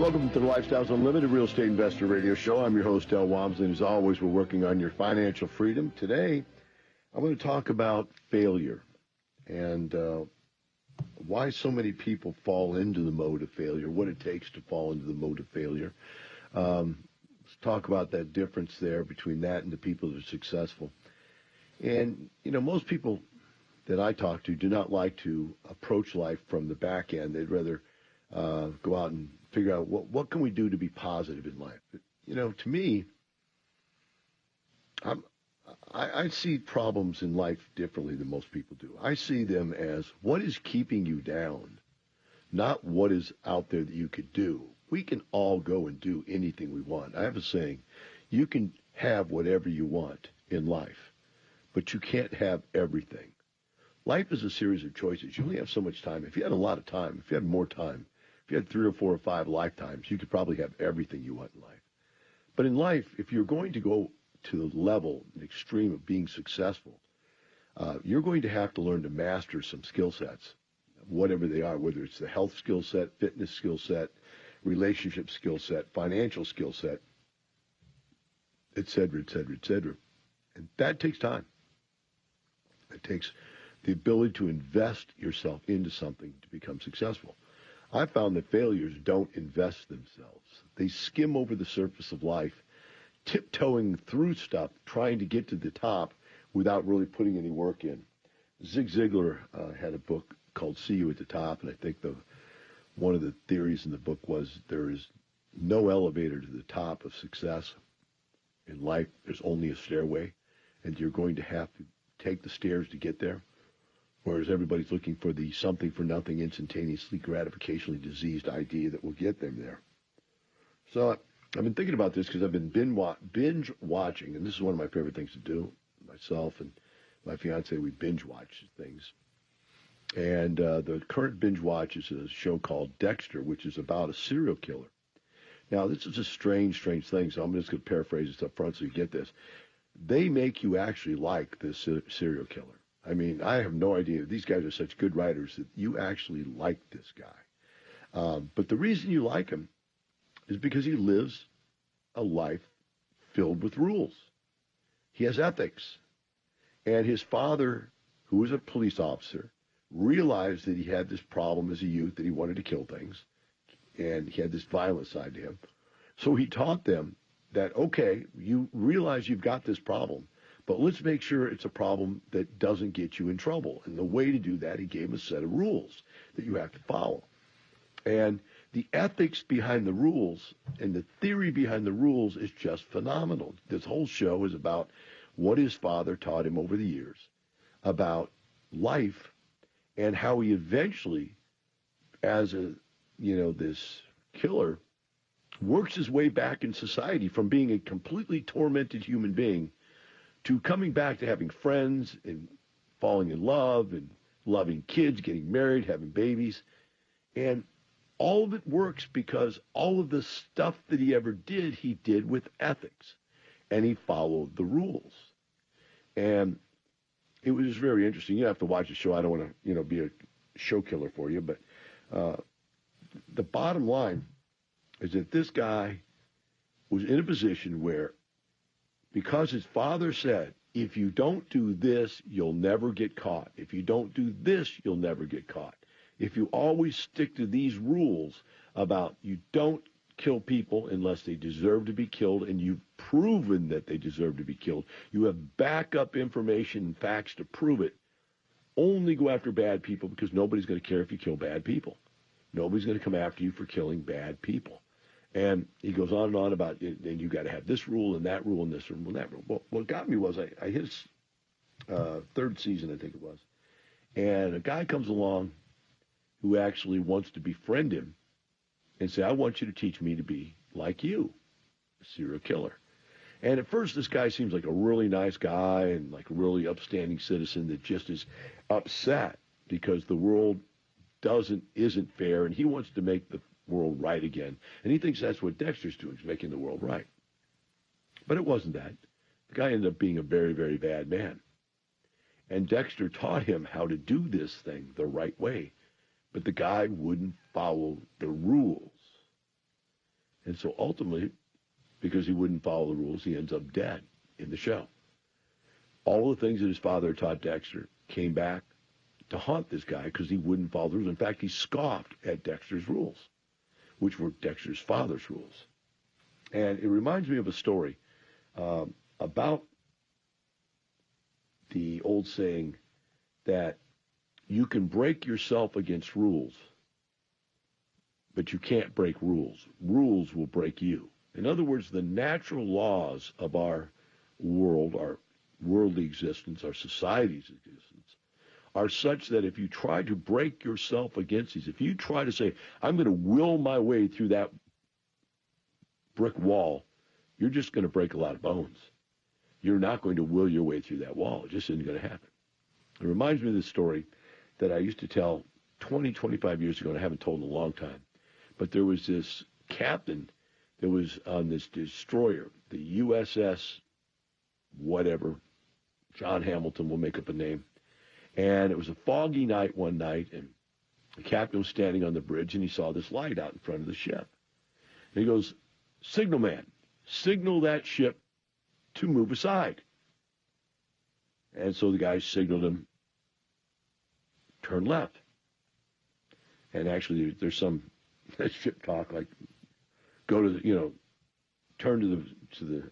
Welcome to the Lifestyles Unlimited Real Estate Investor Radio Show. I'm your host, Del Walmsley, and as always, we're working on your financial freedom. Today, I'm going to talk about failure and uh, why so many people fall into the mode of failure, what it takes to fall into the mode of failure. Um, let's talk about that difference there between that and the people that are successful. And, you know, most people that I talk to do not like to approach life from the back end. They'd rather uh, go out and figure out what what can we do to be positive in life. You know, to me, I'm, I, I see problems in life differently than most people do. I see them as what is keeping you down, not what is out there that you could do. We can all go and do anything we want. I have a saying, you can have whatever you want in life, but you can't have everything. Life is a series of choices. You only have so much time. If you had a lot of time, if you had more time, if you had three or four or five lifetimes, you could probably have everything you want in life. But in life, if you're going to go to the level, the extreme of being successful, uh, you're going to have to learn to master some skill sets, whatever they are, whether it's the health skill set, fitness skill set, relationship skill set, financial skill set, et cetera, et cetera, et cetera. And that takes time. It takes the ability to invest yourself into something to become successful. I found that failures don't invest themselves. They skim over the surface of life, tiptoeing through stuff, trying to get to the top without really putting any work in. Zig Ziglar uh, had a book called See You at the Top, and I think the one of the theories in the book was there is no elevator to the top of success in life. There's only a stairway, and you're going to have to take the stairs to get there. Whereas everybody's looking for the something for nothing, instantaneously gratificationally diseased idea that will get them there. So I've been thinking about this because I've been binge watching, and this is one of my favorite things to do. Myself and my fiance, we binge watch things. And uh, the current binge watch is a show called Dexter, which is about a serial killer. Now, this is a strange, strange thing, so I'm just going to paraphrase this up front so you get this. They make you actually like this serial killer. I mean, I have no idea. These guys are such good writers that you actually like this guy. Um, but the reason you like him is because he lives a life filled with rules. He has ethics. And his father, who was a police officer, realized that he had this problem as a youth that he wanted to kill things. And he had this violent side to him. So he taught them that, okay, you realize you've got this problem. But let's make sure it's a problem that doesn't get you in trouble. And the way to do that, he gave a set of rules that you have to follow. And the ethics behind the rules and the theory behind the rules is just phenomenal. This whole show is about what his father taught him over the years about life and how he eventually, as a, you know, this killer, works his way back in society from being a completely tormented human being to coming back to having friends and falling in love and loving kids, getting married, having babies. And all of it works because all of the stuff that he ever did, he did with ethics and he followed the rules. And it was very interesting. You have to watch the show. I don't want to, you know, be a show killer for you, but uh, the bottom line is that this guy was in a position where because his father said, if you don't do this, you'll never get caught. If you don't do this, you'll never get caught. If you always stick to these rules about you don't kill people unless they deserve to be killed, and you've proven that they deserve to be killed. You have backup information and facts to prove it. Only go after bad people because nobody's going to care if you kill bad people. Nobody's going to come after you for killing bad people. And he goes on and on about, and you got to have this rule and that rule and this rule and that rule. Well, what got me was I, I his uh, third season, I think it was, and a guy comes along who actually wants to befriend him and say, I want you to teach me to be like you, a serial killer. And at first, this guy seems like a really nice guy and like a really upstanding citizen that just is upset because the world doesn't isn't fair, and he wants to make the world right again. And he thinks that's what Dexter's doing, is making the world right. But it wasn't that. The guy ended up being a very, very bad man. And Dexter taught him how to do this thing the right way. But the guy wouldn't follow the rules. And so ultimately, because he wouldn't follow the rules, he ends up dead in the show. All the things that his father taught Dexter came back to haunt this guy because he wouldn't follow the rules. In fact, he scoffed at Dexter's rules, which were Dexter's father's rules. And it reminds me of a story um, about the old saying that you can break yourself against rules, but you can't break rules. Rules will break you. In other words, the natural laws of our world, our worldly existence, our society's existence, are such that if you try to break yourself against these, if you try to say, I'm going to will my way through that brick wall, you're just going to break a lot of bones. You're not going to will your way through that wall. It just isn't going to happen. It reminds me of this story that I used to tell 20, 25 years ago, and I haven't told in a long time. But there was this captain that was on this destroyer, the USS whatever, John Hamilton will make up a name. And it was a foggy night one night, and the captain was standing on the bridge, and he saw this light out in front of the ship. And he goes, Signal man, signal that ship to move aside. And so the guy signaled him, turn left. And actually, there's some ship talk like, go to the, you know, turn to the to the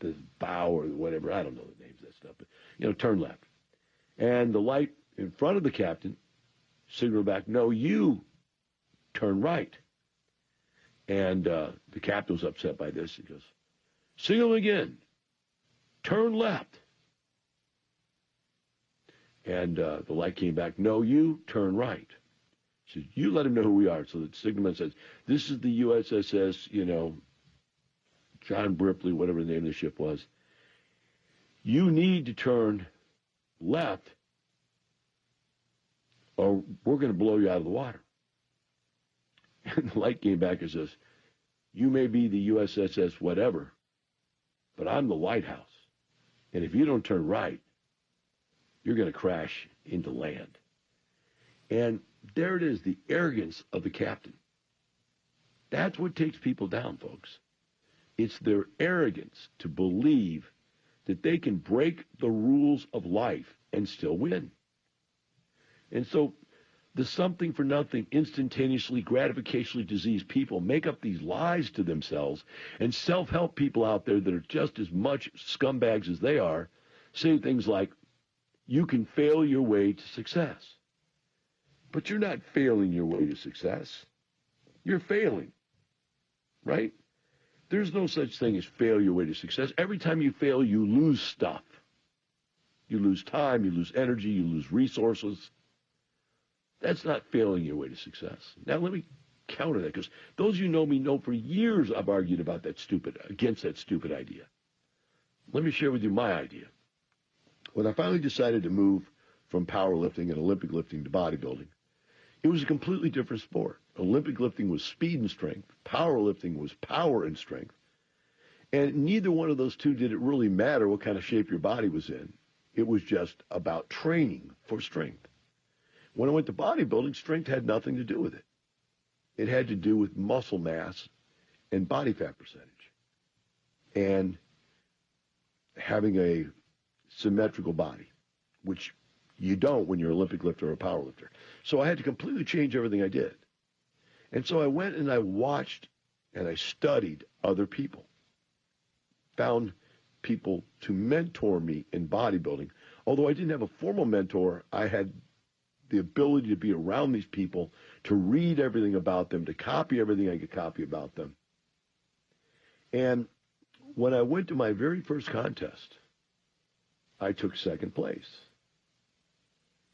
the bow or whatever. I don't know the names of that stuff, but you know, turn left. And the light in front of the captain signaled back, no, you turn right. And uh, the captain was upset by this. He goes, signal again, turn left. And uh, the light came back, no, you turn right. Says, you let him know who we are. So the signalman says, this is the USSS, you know, John Bripley, whatever the name of the ship was. You need to turn left or we're going to blow you out of the water. And the light came back and says, you may be the USSS whatever, but I'm the lighthouse. And if you don't turn right, you're going to crash into land. And there it is, the arrogance of the captain. That's what takes people down, folks. It's their arrogance to believe that they can break the rules of life and still win. And so the something for nothing, instantaneously, gratificationally diseased people make up these lies to themselves, and self help people out there that are just as much scumbags as they are say things like, you can fail your way to success. But you're not failing your way to success. You're failing, right? There's no such thing as failure way to success. Every time you fail, you lose stuff. You lose time, you lose energy, you lose resources. That's not failing your way to success. Now, let me counter that because those of you know me know for years I've argued about that stupid, against that stupid idea. Let me share with you my idea. When I finally decided to move from powerlifting and Olympic lifting to bodybuilding, it was a completely different sport. Olympic lifting was speed and strength. Powerlifting was power and strength. And neither one of those two did it really matter what kind of shape your body was in. It was just about training for strength. When I went to bodybuilding, strength had nothing to do with it. It had to do with muscle mass and body fat percentage. And having a symmetrical body, which you don't when you're an Olympic lifter or a power lifter. So I had to completely change everything I did. And so I went and I watched and I studied other people. Found people to mentor me in bodybuilding. Although I didn't have a formal mentor, I had the ability to be around these people, to read everything about them, to copy everything I could copy about them. And when I went to my very first contest, I took second place.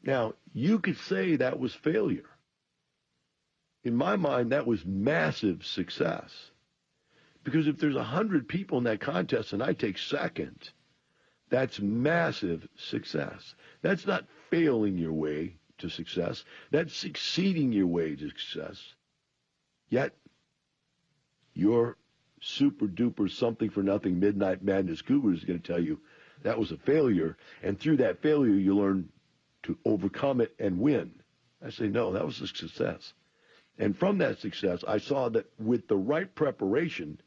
Now, you could say that was failure. In my mind, that was massive success. Because if there's 100 people in that contest and I take second, that's massive success. That's not failing your way to success. That's succeeding your way to success. Yet, your super duper something for nothing midnight madness guru is going to tell you that was a failure. And through that failure, you learn to overcome it and win. I say, no, that was a success. And from that success, I saw that with the right preparation,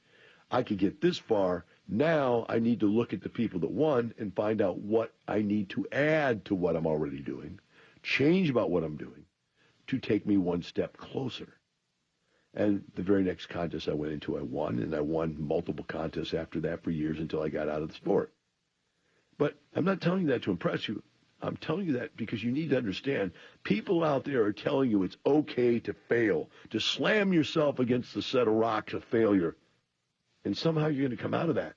I could get this far. Now I need to look at the people that won and find out what I need to add to what I'm already doing, change about what I'm doing to take me one step closer. And the very next contest I went into, I won, and I won multiple contests after that for years until I got out of the sport. But I'm not telling you that to impress you. I'm telling you that because you need to understand people out there are telling you it's okay to fail, to slam yourself against the set of rocks of failure. And somehow you're going to come out of that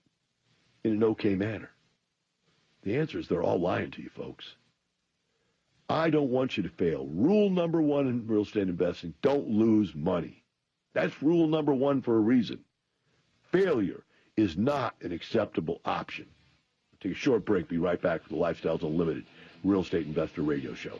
in an okay manner. The answer is they're all lying to you, folks. I don't want you to fail. Rule number one in real estate investing don't lose money. That's rule number one for a reason. Failure is not an acceptable option. Take a short break. Be right back with the Lifestyles Unlimited Real Estate Investor Radio Show.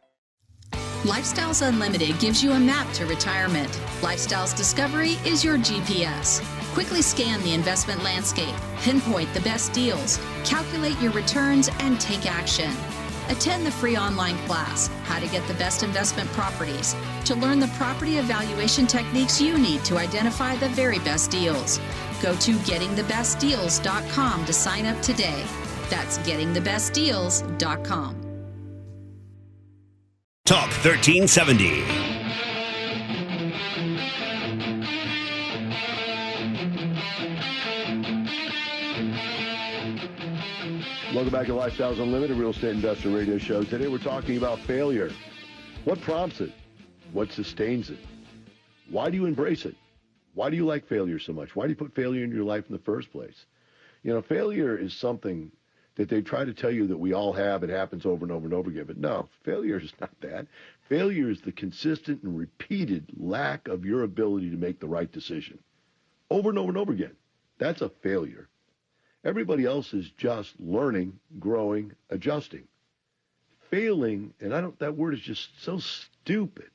Lifestyles Unlimited gives you a map to retirement. Lifestyles Discovery is your GPS. Quickly scan the investment landscape, pinpoint the best deals, calculate your returns, and take action. Attend the free online class, How to Get the Best Investment Properties, to learn the property evaluation techniques you need to identify the very best deals. Go to gettingthebestdeals.com to sign up today. That's gettingthebestdeals.com. Talk 1370. Welcome back to Lifestyles Unlimited Real Estate Investor Radio Show. Today we're talking about failure. What prompts it? What sustains it? Why do you embrace it? Why do you like failure so much? Why do you put failure in your life in the first place? You know, failure is something that they try to tell you that we all have. It happens over and over and over again. But no, failure is not that. Failure is the consistent and repeated lack of your ability to make the right decision over and over and over again. That's a failure. Everybody else is just learning, growing, adjusting. Failing, and I don't that word is just so stupid.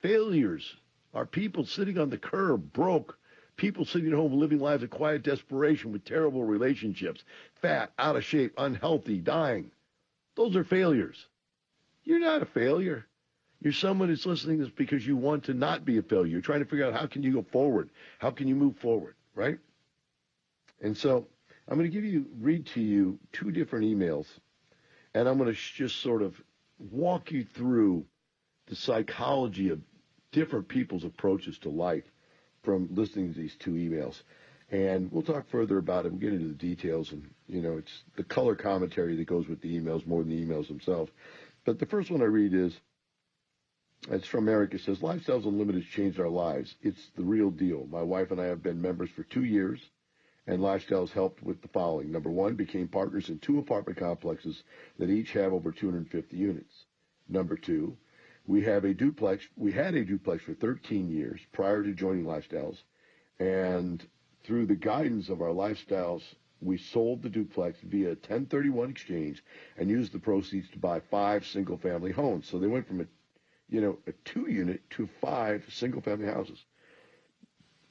Failures are people sitting on the curb, broke, people sitting at home living lives of quiet desperation with terrible relationships, fat, out of shape, unhealthy, dying. Those are failures. You're not a failure. You're someone who's listening to this because you want to not be a failure. You're trying to figure out how can you go forward? How can you move forward, right? And so I'm going to give you, read to you two different emails, and I'm going to just sort of walk you through the psychology of different people's approaches to life from listening to these two emails. And we'll talk further about and get into the details. And, you know, it's the color commentary that goes with the emails more than the emails themselves. But the first one I read is, it's from Eric. It says, Lifestyles Unlimited has changed our lives. It's the real deal. My wife and I have been members for two years and Lifestyles helped with the following. Number one, became partners in two apartment complexes that each have over 250 units. Number two, we have a duplex. We had a duplex for 13 years prior to joining Lifestyles, and through the guidance of our Lifestyles, we sold the duplex via 1031 exchange and used the proceeds to buy five single-family homes. So they went from a, you know, a two-unit to five single-family houses.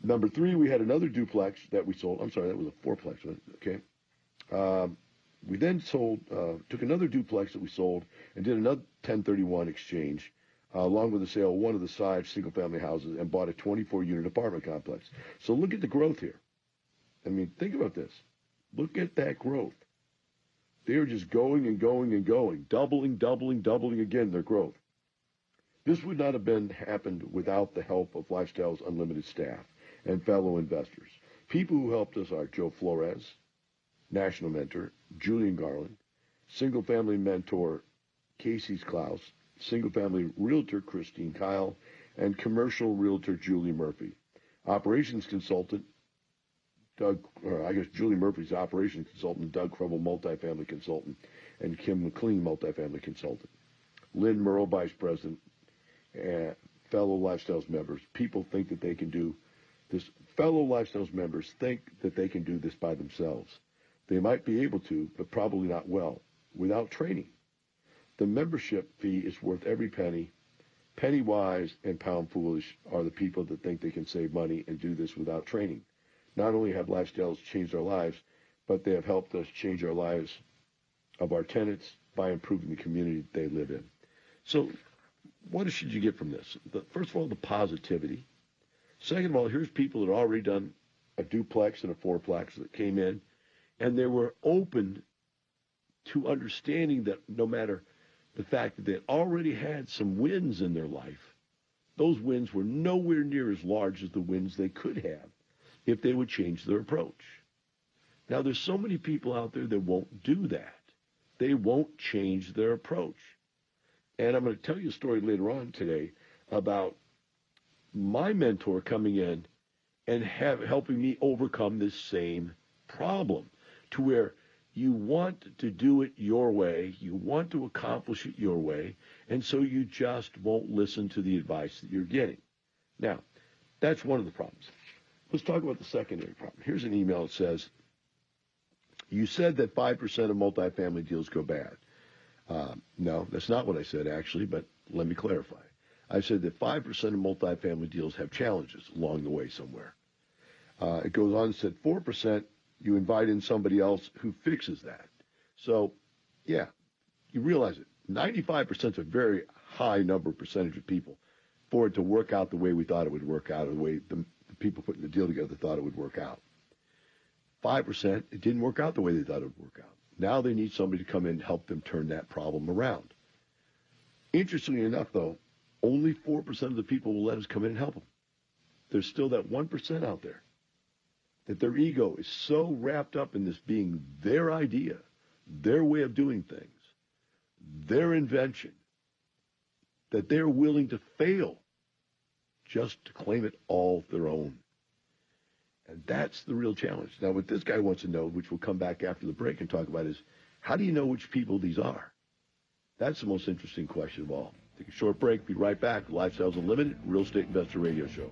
Number three, we had another duplex that we sold. I'm sorry, that was a fourplex. Okay. Um, we then sold, uh, took another duplex that we sold and did another 1031 exchange, uh, along with the sale of one of the side single-family houses, and bought a 24-unit apartment complex. So look at the growth here. I mean, think about this. Look at that growth. They're just going and going and going, doubling, doubling, doubling again their growth. This would not have been happened without the help of Lifestyles Unlimited staff and fellow investors. People who helped us are Joe Flores, national mentor, Julian Garland, single family mentor Casey Klaus, single family realtor Christine Kyle, and commercial realtor Julie Murphy. Operations consultant Doug, or I guess Julie Murphy's operations consultant, Doug Crumble, multifamily consultant, and Kim McLean, multifamily consultant. Lynn Merle, vice president, and fellow Lifestyles members. People think that they can do this. Fellow Lifestyles members think that they can do this by themselves. They might be able to, but probably not well, without training. The membership fee is worth every penny. Penny wise and pound foolish are the people that think they can save money and do this without training. Not only have lifestyles changed our lives, but they have helped us change our lives of our tenants by improving the community they live in. So what should you get from this? The, first of all, the positivity. Second of all, here's people that already done a duplex and a fourplex that came in, and they were open to understanding that no matter the fact that they already had some wins in their life, those wins were nowhere near as large as the wins they could have if they would change their approach. Now, there's so many people out there that won't do that. They won't change their approach. And I'm going to tell you a story later on today about my mentor coming in and have, helping me overcome this same problem to where you want to do it your way, you want to accomplish it your way, and so you just won't listen to the advice that you're getting. Now, that's one of the problems. Let's talk about the secondary problem. Here's an email that says, you said that 5% of multifamily deals go bad. Uh, no, that's not what I said, actually, but let me clarify. I said that 5% of multifamily deals have challenges along the way somewhere. Uh, it goes on and said 4%, you invite in somebody else who fixes that. So, yeah, you realize it. 95% is a very high number percentage of people for it to work out the way we thought it would work out, or the way the the people putting the deal together thought it would work out. 5%, it didn't work out the way they thought it would work out. Now they need somebody to come in and help them turn that problem around. Interestingly enough, though, only 4% of the people will let us come in and help them. There's still that 1% out there that their ego is so wrapped up in this being their idea, their way of doing things, their invention, that they're willing to fail just to claim it all their own. And that's the real challenge. Now, what this guy wants to know, which we'll come back after the break and talk about, is how do you know which people these are? That's the most interesting question of all. Take a short break. Be right back. Lifestyles Unlimited, Real Estate Investor Radio Show.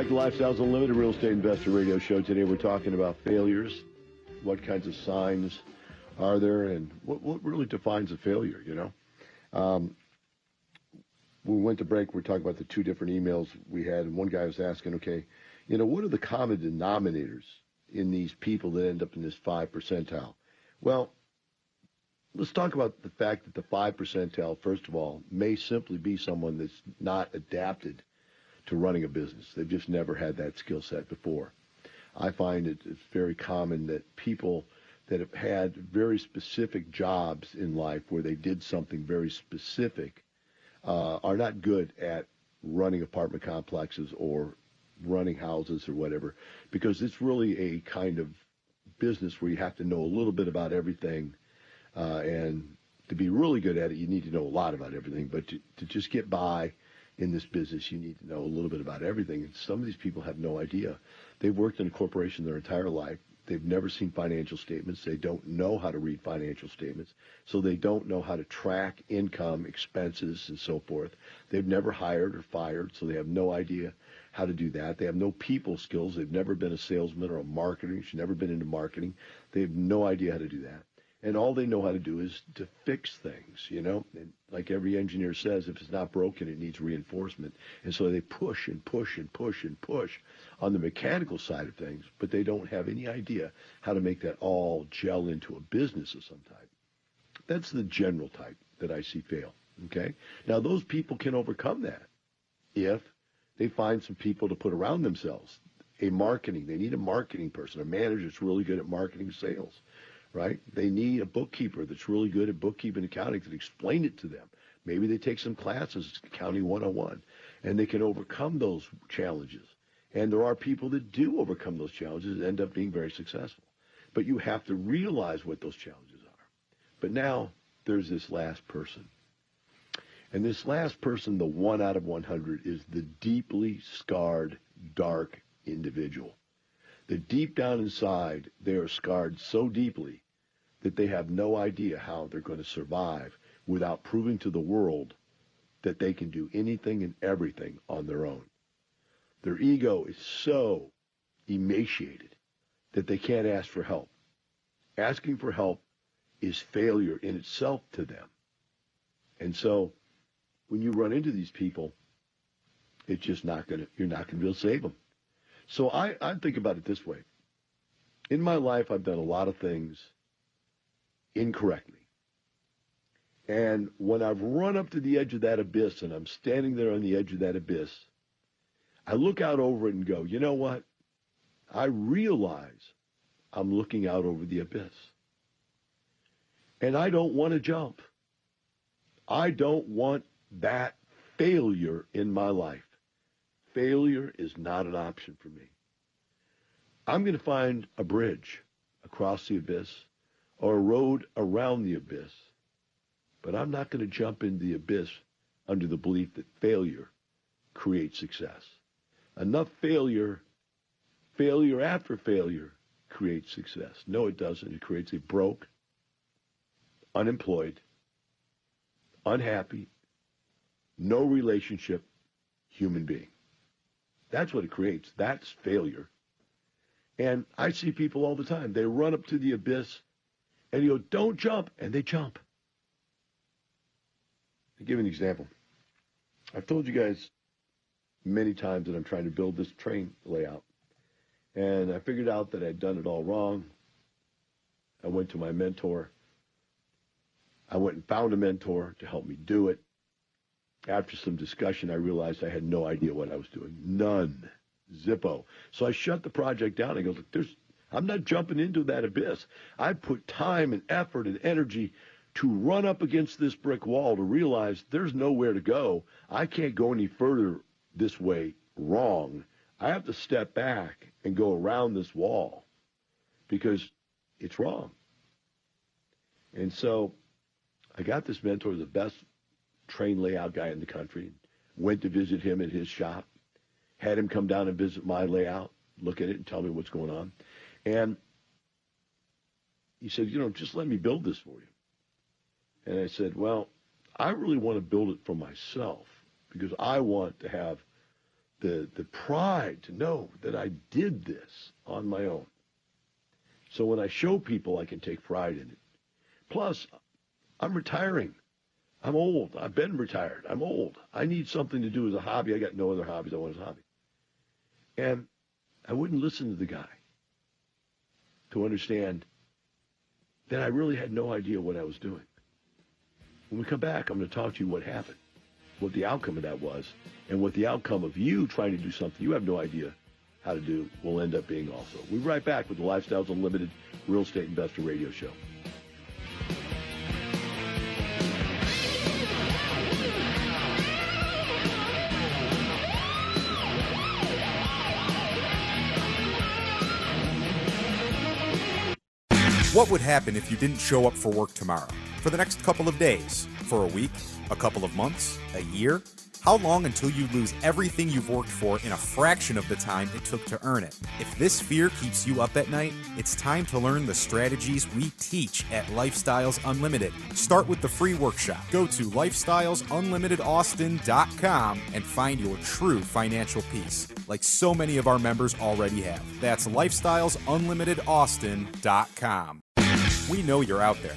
Back to Lifestyles Unlimited Real Estate Investor Radio Show. Today we're talking about failures. What kinds of signs are there, and what, what really defines a failure, you know? Um, we went to break, We're talking about the two different emails we had, and one guy was asking, okay, you know, what are the common denominators in these people that end up in this five percentile? Well, let's talk about the fact that the five percentile, first of all, may simply be someone that's not adapted to running a business. They've just never had that skill set before. I find it, very common that people that have had very specific jobs in life where they did something very specific uh, are not good at running apartment complexes or running houses or whatever because it's really a kind of business where you have to know a little bit about everything uh, and to be really good at it you need to know a lot about everything but to, to just get by in this business you need to know a little bit about everything and some of these people have no idea they've worked in a corporation their entire life They've never seen financial statements. They don't know how to read financial statements. So they don't know how to track income, expenses, and so forth. They've never hired or fired, so they have no idea how to do that. They have no people skills. They've never been a salesman or a marketer. She's never been into marketing. They have no idea how to do that and all they know how to do is to fix things, you know. And like every engineer says, if it's not broken, it needs reinforcement. And so they push and push and push and push on the mechanical side of things, but they don't have any idea how to make that all gel into a business of some type. That's the general type that I see fail. Okay. Now those people can overcome that if they find some people to put around themselves. A marketing, they need a marketing person, a manager that's really good at marketing sales right? They need a bookkeeper that's really good at bookkeeping and accounting to explain it to them. Maybe they take some classes, Accounting 101, and they can overcome those challenges. And there are people that do overcome those challenges and end up being very successful. But you have to realize what those challenges are. But now there's this last person. And this last person, the one out of 100, is the deeply scarred, dark individual that deep down inside they are scarred so deeply that they have no idea how they're going to survive without proving to the world that they can do anything and everything on their own. Their ego is so emaciated that they can't ask for help. Asking for help is failure in itself to them. And so when you run into these people, it's just not going to, you're not going to be able to save them. So I, I think about it this way. In my life, I've done a lot of things incorrectly. And when I've run up to the edge of that abyss and I'm standing there on the edge of that abyss, I look out over it and go, you know what? I realize I'm looking out over the abyss. And I don't want to jump. I don't want that failure in my life. Failure is not an option for me. I'm going to find a bridge across the abyss or a road around the abyss, but I'm not going to jump into the abyss under the belief that failure creates success. Enough failure, failure after failure creates success. No, it doesn't. It creates a broke, unemployed, unhappy, no relationship human being. That's what it creates. That's failure. And I see people all the time. They run up to the abyss and you go, don't jump. And they jump. To give an example, I've told you guys many times that I'm trying to build this train layout. And I figured out that I'd done it all wrong. I went to my mentor. I went and found a mentor to help me do it after some discussion, I realized I had no idea what I was doing. None. Zippo. So I shut the project down. I go, look, there's, I'm not jumping into that abyss. I put time and effort and energy to run up against this brick wall to realize there's nowhere to go. I can't go any further this way wrong. I have to step back and go around this wall because it's wrong. And so I got this mentor, the best train layout guy in the country, went to visit him at his shop, had him come down and visit my layout, look at it and tell me what's going on. And he said, you know, just let me build this for you. And I said, well, I really want to build it for myself because I want to have the, the pride to know that I did this on my own. So when I show people, I can take pride in it. Plus, I'm retiring. I'm old. I've been retired. I'm old. I need something to do as a hobby. I got no other hobbies I want as a hobby. And I wouldn't listen to the guy to understand that I really had no idea what I was doing. When we come back, I'm going to talk to you what happened, what the outcome of that was, and what the outcome of you trying to do something you have no idea how to do will end up being also. We'll be right back with the Lifestyles Unlimited Real Estate Investor Radio Show. What would happen if you didn't show up for work tomorrow? For the next couple of days? For a week? A couple of months? A year? How long until you lose everything you've worked for in a fraction of the time it took to earn it? If this fear keeps you up at night, it's time to learn the strategies we teach at Lifestyles Unlimited. Start with the free workshop. Go to lifestylesunlimitedaustin.com and find your true financial peace, like so many of our members already have. That's lifestylesunlimitedaustin.com. We know you're out there,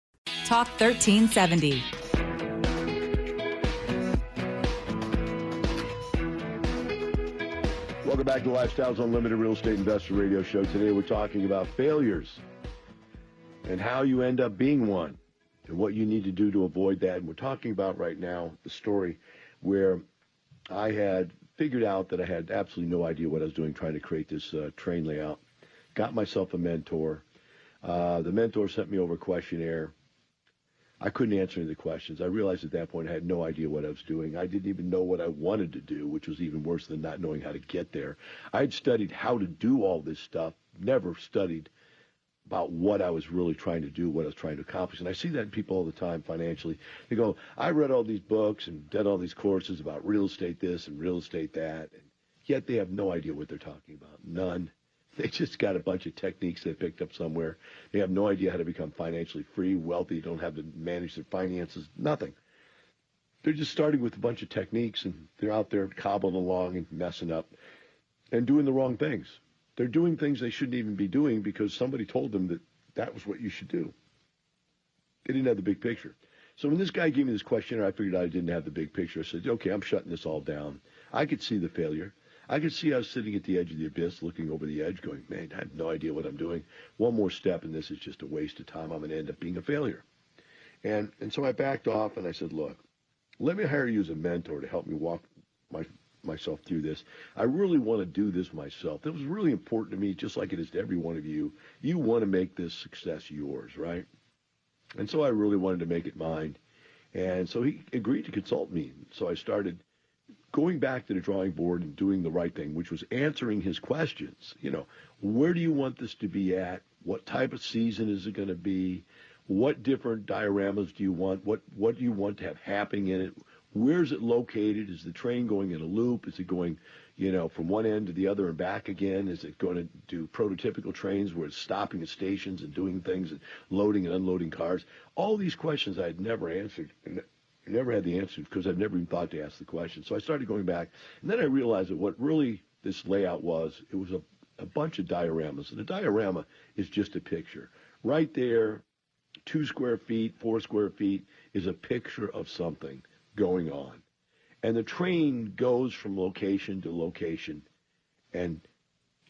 Talk 1370. Welcome back to Lifestyles Unlimited Real Estate Investor Radio Show. Today we're talking about failures and how you end up being one and what you need to do to avoid that. And we're talking about right now the story where I had figured out that I had absolutely no idea what I was doing trying to create this uh, train layout. Got myself a mentor. Uh, the mentor sent me over a questionnaire. I couldn't answer any of the questions. I realized at that point I had no idea what I was doing. I didn't even know what I wanted to do, which was even worse than not knowing how to get there. I had studied how to do all this stuff, never studied about what I was really trying to do, what I was trying to accomplish. And I see that in people all the time financially. They go, I read all these books and did all these courses about real estate this and real estate that, and yet they have no idea what they're talking about. None. They just got a bunch of techniques they picked up somewhere. They have no idea how to become financially free, wealthy, don't have to manage their finances, nothing. They're just starting with a bunch of techniques and they're out there cobbling along and messing up and doing the wrong things. They're doing things they shouldn't even be doing because somebody told them that that was what you should do. They didn't have the big picture. So when this guy gave me this questionnaire, I figured I didn't have the big picture. I said, okay, I'm shutting this all down. I could see the failure. I could see I was sitting at the edge of the abyss, looking over the edge, going, man, I have no idea what I'm doing. One more step, and this is just a waste of time. I'm going to end up being a failure. And, and so I backed off, and I said, look, let me hire you as a mentor to help me walk my, myself through this. I really want to do this myself. It was really important to me, just like it is to every one of you. You want to make this success yours, right? And so I really wanted to make it mine. And so he agreed to consult me. So I started going back to the drawing board and doing the right thing, which was answering his questions. You know, where do you want this to be at? What type of season is it going to be? What different dioramas do you want? What what do you want to have happening in it? Where is it located? Is the train going in a loop? Is it going, you know, from one end to the other and back again? Is it going to do prototypical trains where it's stopping at stations and doing things and loading and unloading cars? All these questions I had never answered never had the answer because I've never even thought to ask the question. So I started going back, and then I realized that what really this layout was, it was a, a bunch of dioramas. And a diorama is just a picture. Right there, two square feet, four square feet, is a picture of something going on. And the train goes from location to location and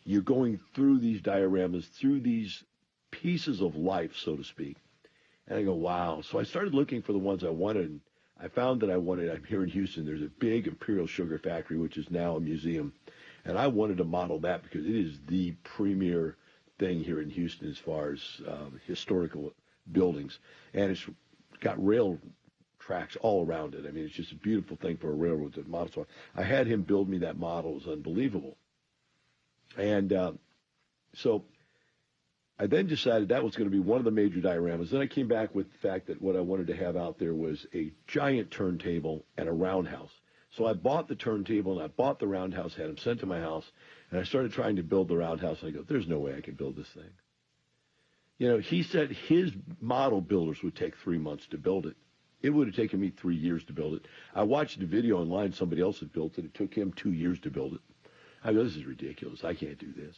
you're going through these dioramas, through these pieces of life, so to speak. And I go, wow. So I started looking for the ones I wanted. I found that I wanted, I'm here in Houston, there's a big Imperial Sugar Factory, which is now a museum. And I wanted to model that because it is the premier thing here in Houston as far as um, historical buildings. And it's got rail tracks all around it. I mean, it's just a beautiful thing for a railroad to model. So I had him build me that model. It was unbelievable. And uh, so I then decided that was going to be one of the major dioramas. Then I came back with the fact that what I wanted to have out there was a giant turntable and a roundhouse. So I bought the turntable and I bought the roundhouse, had them sent to my house, and I started trying to build the roundhouse. And I go, there's no way I can build this thing. You know, he said his model builders would take three months to build it. It would have taken me three years to build it. I watched a video online. Somebody else had built it. It took him two years to build it. I go, this is ridiculous. I can't do this.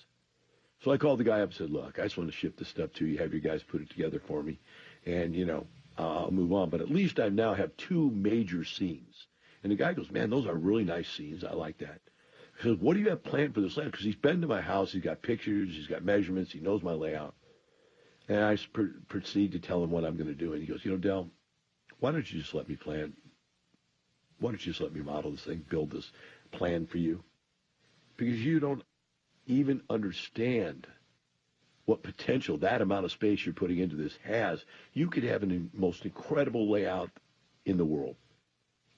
So I called the guy up and said, look, I just want to ship this stuff to you. Have your guys put it together for me. And, you know, uh, I'll move on. But at least I now have two major scenes. And the guy goes, man, those are really nice scenes. I like that. He says, what do you have planned for this land? Because he's been to my house. He's got pictures. He's got measurements. He knows my layout. And I pr- proceed to tell him what I'm going to do. And he goes, you know, Del, why don't you just let me plan? Why don't you just let me model this thing, build this plan for you? Because you don't even understand what potential that amount of space you're putting into this has. You could have the most incredible layout in the world.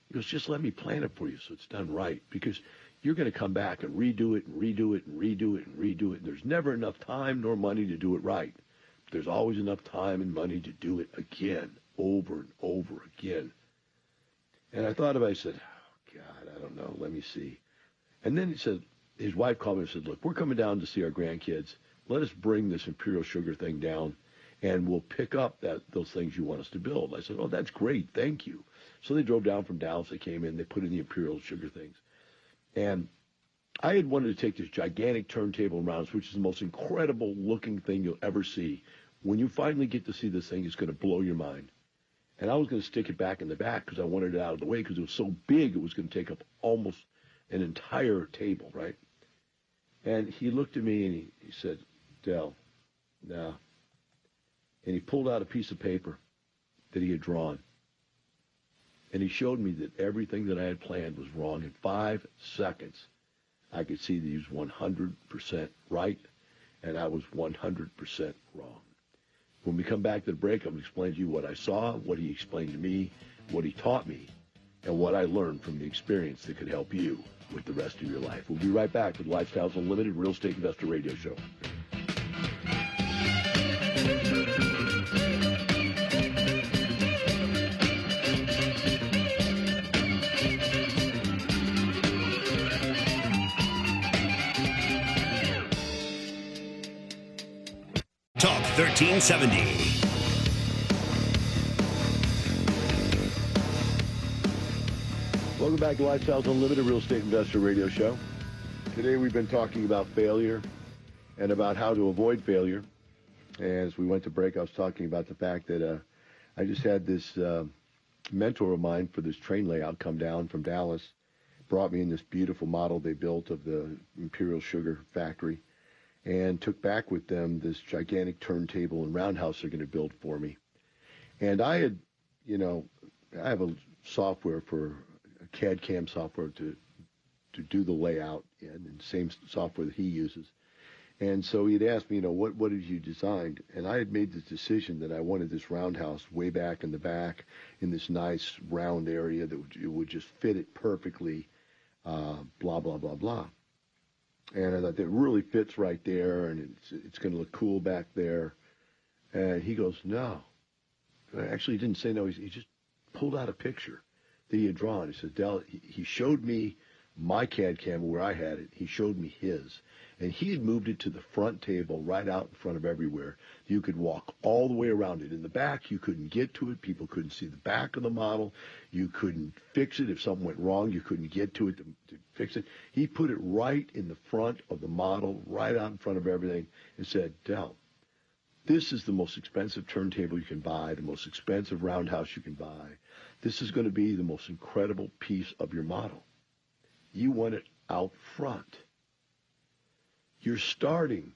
He goes, just let me plan it for you so it's done right. Because you're going to come back and redo it and redo it and redo it and redo it. And there's never enough time nor money to do it right. There's always enough time and money to do it again, over and over again. And I thought about it, I said, oh, God, I don't know. Let me see. And then he said, his wife called me and said, look, we're coming down to see our grandkids. Let us bring this imperial sugar thing down and we'll pick up that those things you want us to build. I said, oh, that's great. Thank you. So they drove down from Dallas. They came in. They put in the imperial sugar things. And I had wanted to take this gigantic turntable around, which is the most incredible looking thing you'll ever see. When you finally get to see this thing, it's going to blow your mind. And I was going to stick it back in the back because I wanted it out of the way because it was so big it was going to take up almost an entire table, right? And he looked at me and he, he said, Del, no. And he pulled out a piece of paper that he had drawn. And he showed me that everything that I had planned was wrong. In five seconds, I could see that he was 100% right, and I was 100% wrong. When we come back to the break, I'm going to explain to you what I saw, what he explained to me, what he taught me, and what I learned from the experience that could help you with the rest of your life. We'll be right back with Lifestyles Unlimited Real Estate Investor Radio Show. Talk 1370. Welcome back to Lifestyles Unlimited Real Estate Investor Radio Show. Today we've been talking about failure and about how to avoid failure. As we went to break, I was talking about the fact that uh, I just had this uh, mentor of mine for this train layout come down from Dallas, brought me in this beautiful model they built of the Imperial Sugar Factory, and took back with them this gigantic turntable and roundhouse they're going to build for me. And I had, you know, I have a software for CAD CAM software to to do the layout in, and same software that he uses. And so he'd asked me, you know, what what did you design? And I had made the decision that I wanted this roundhouse way back in the back in this nice round area that would, would just fit it perfectly. Uh, blah blah blah blah. And I thought that really fits right there, and it's it's going to look cool back there. And he goes, no. Actually, he didn't say no. He, he just pulled out a picture that he had drawn. He said, Del, he showed me my CAD camera where I had it. He showed me his. And he had moved it to the front table right out in front of everywhere. You could walk all the way around it. In the back, you couldn't get to it. People couldn't see the back of the model. You couldn't fix it. If something went wrong, you couldn't get to it to, to fix it. He put it right in the front of the model, right out in front of everything, and said, Del, this is the most expensive turntable you can buy, the most expensive roundhouse you can buy. This is going to be the most incredible piece of your model. You want it out front. You're starting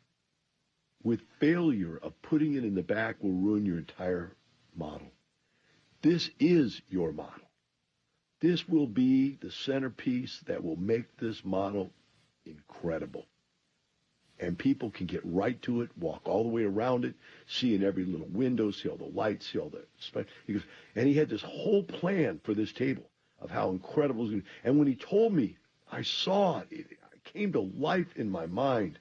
with failure of putting it in the back will ruin your entire model. This is your model. This will be the centerpiece that will make this model incredible. And people can get right to it, walk all the way around it, see in every little window, see all the lights, see all the. He goes, and he had this whole plan for this table of how incredible it was. Gonna, and when he told me, I saw it. It came to life in my mind.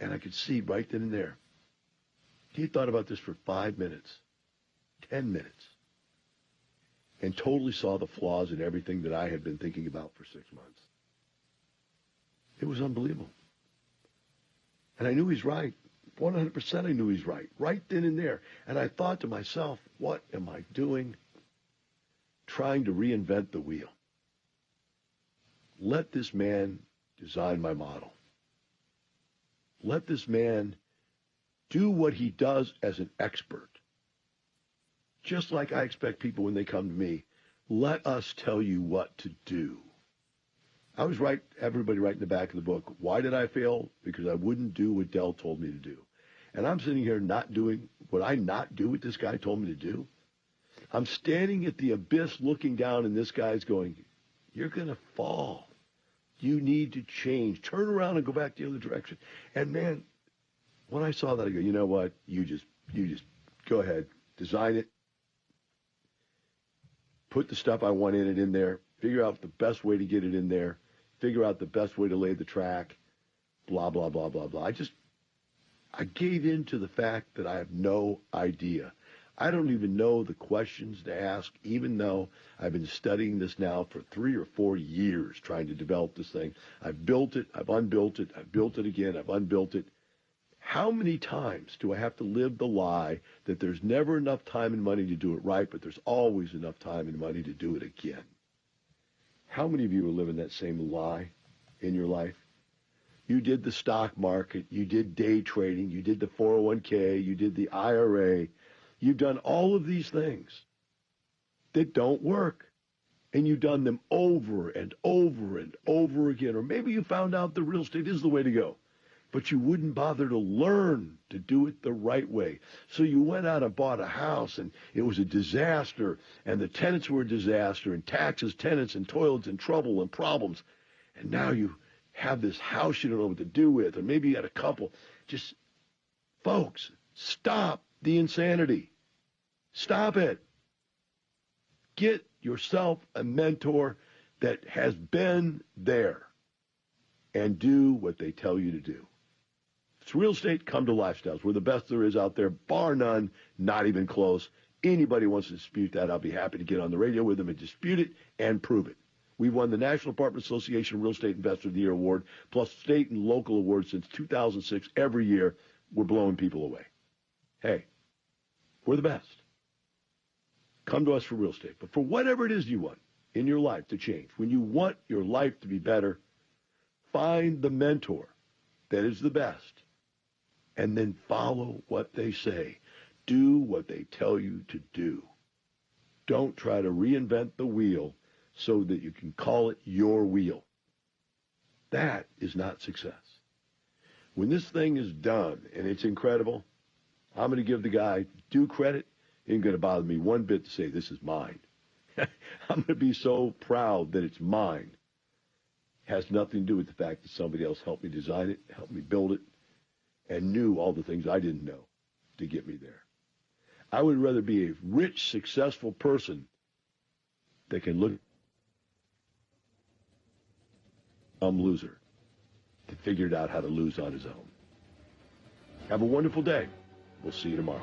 And I could see right then and there. He thought about this for five minutes, ten minutes, and totally saw the flaws in everything that I had been thinking about for six months. It was unbelievable. And I knew he's right. 100% I knew he's right, right then and there. And I thought to myself, what am I doing trying to reinvent the wheel? Let this man design my model. Let this man do what he does as an expert. Just like I expect people when they come to me, let us tell you what to do. I was right, everybody right in the back of the book. Why did I fail? Because I wouldn't do what Del told me to do. And I'm sitting here not doing what I not do what this guy told me to do. I'm standing at the abyss looking down and this guy's going, you're going to fall. You need to change. Turn around and go back the other direction. And man, when I saw that, I go, you know what? You just, you just go ahead, design it, put the stuff I want in it in there, figure out the best way to get it in there, figure out the best way to lay the track, blah, blah, blah, blah, blah. I just, I gave in to the fact that I have no idea. I don't even know the questions to ask, even though I've been studying this now for three or four years trying to develop this thing. I've built it, I've unbuilt it, I've built it again, I've unbuilt it. How many times do I have to live the lie that there's never enough time and money to do it right, but there's always enough time and money to do it again? How many of you are living that same lie in your life? You did the stock market, you did day trading, you did the 401k, you did the IRA, You've done all of these things that don't work. And you've done them over and over and over again. Or maybe you found out the real estate is the way to go. But you wouldn't bother to learn to do it the right way. So you went out and bought a house and it was a disaster and the tenants were a disaster and taxes, tenants and toilets and trouble and problems. And now you have this house you don't know what to do with, or maybe you had a couple. Just, folks, stop the insanity. Stop it. Get yourself a mentor that has been there and do what they tell you to do. It's real estate, come to Lifestyles. We're the best there is out there, bar none, not even close. Anybody wants to dispute that, I'll be happy to get on the radio with them and dispute it and prove it. We've won the National Apartment Association Real Estate Investor of the Year Award, plus state and local awards since 2006. Every year, we're blowing people away. Hey, we're the best. Come to us for real estate. But for whatever it is you want in your life to change, when you want your life to be better, find the mentor that is the best and then follow what they say. Do what they tell you to do. Don't try to reinvent the wheel so that you can call it your wheel. That is not success. When this thing is done and it's incredible, I'm going to give the guy due credit ain't going to bother me one bit to say this is mine. I'm going to be so proud that it's mine. It has nothing to do with the fact that somebody else helped me design it, helped me build it, and knew all the things I didn't know to get me there. I would rather be a rich, successful person that can look I'm loser that figured out how to lose on his own. Have a wonderful day. We'll see you tomorrow.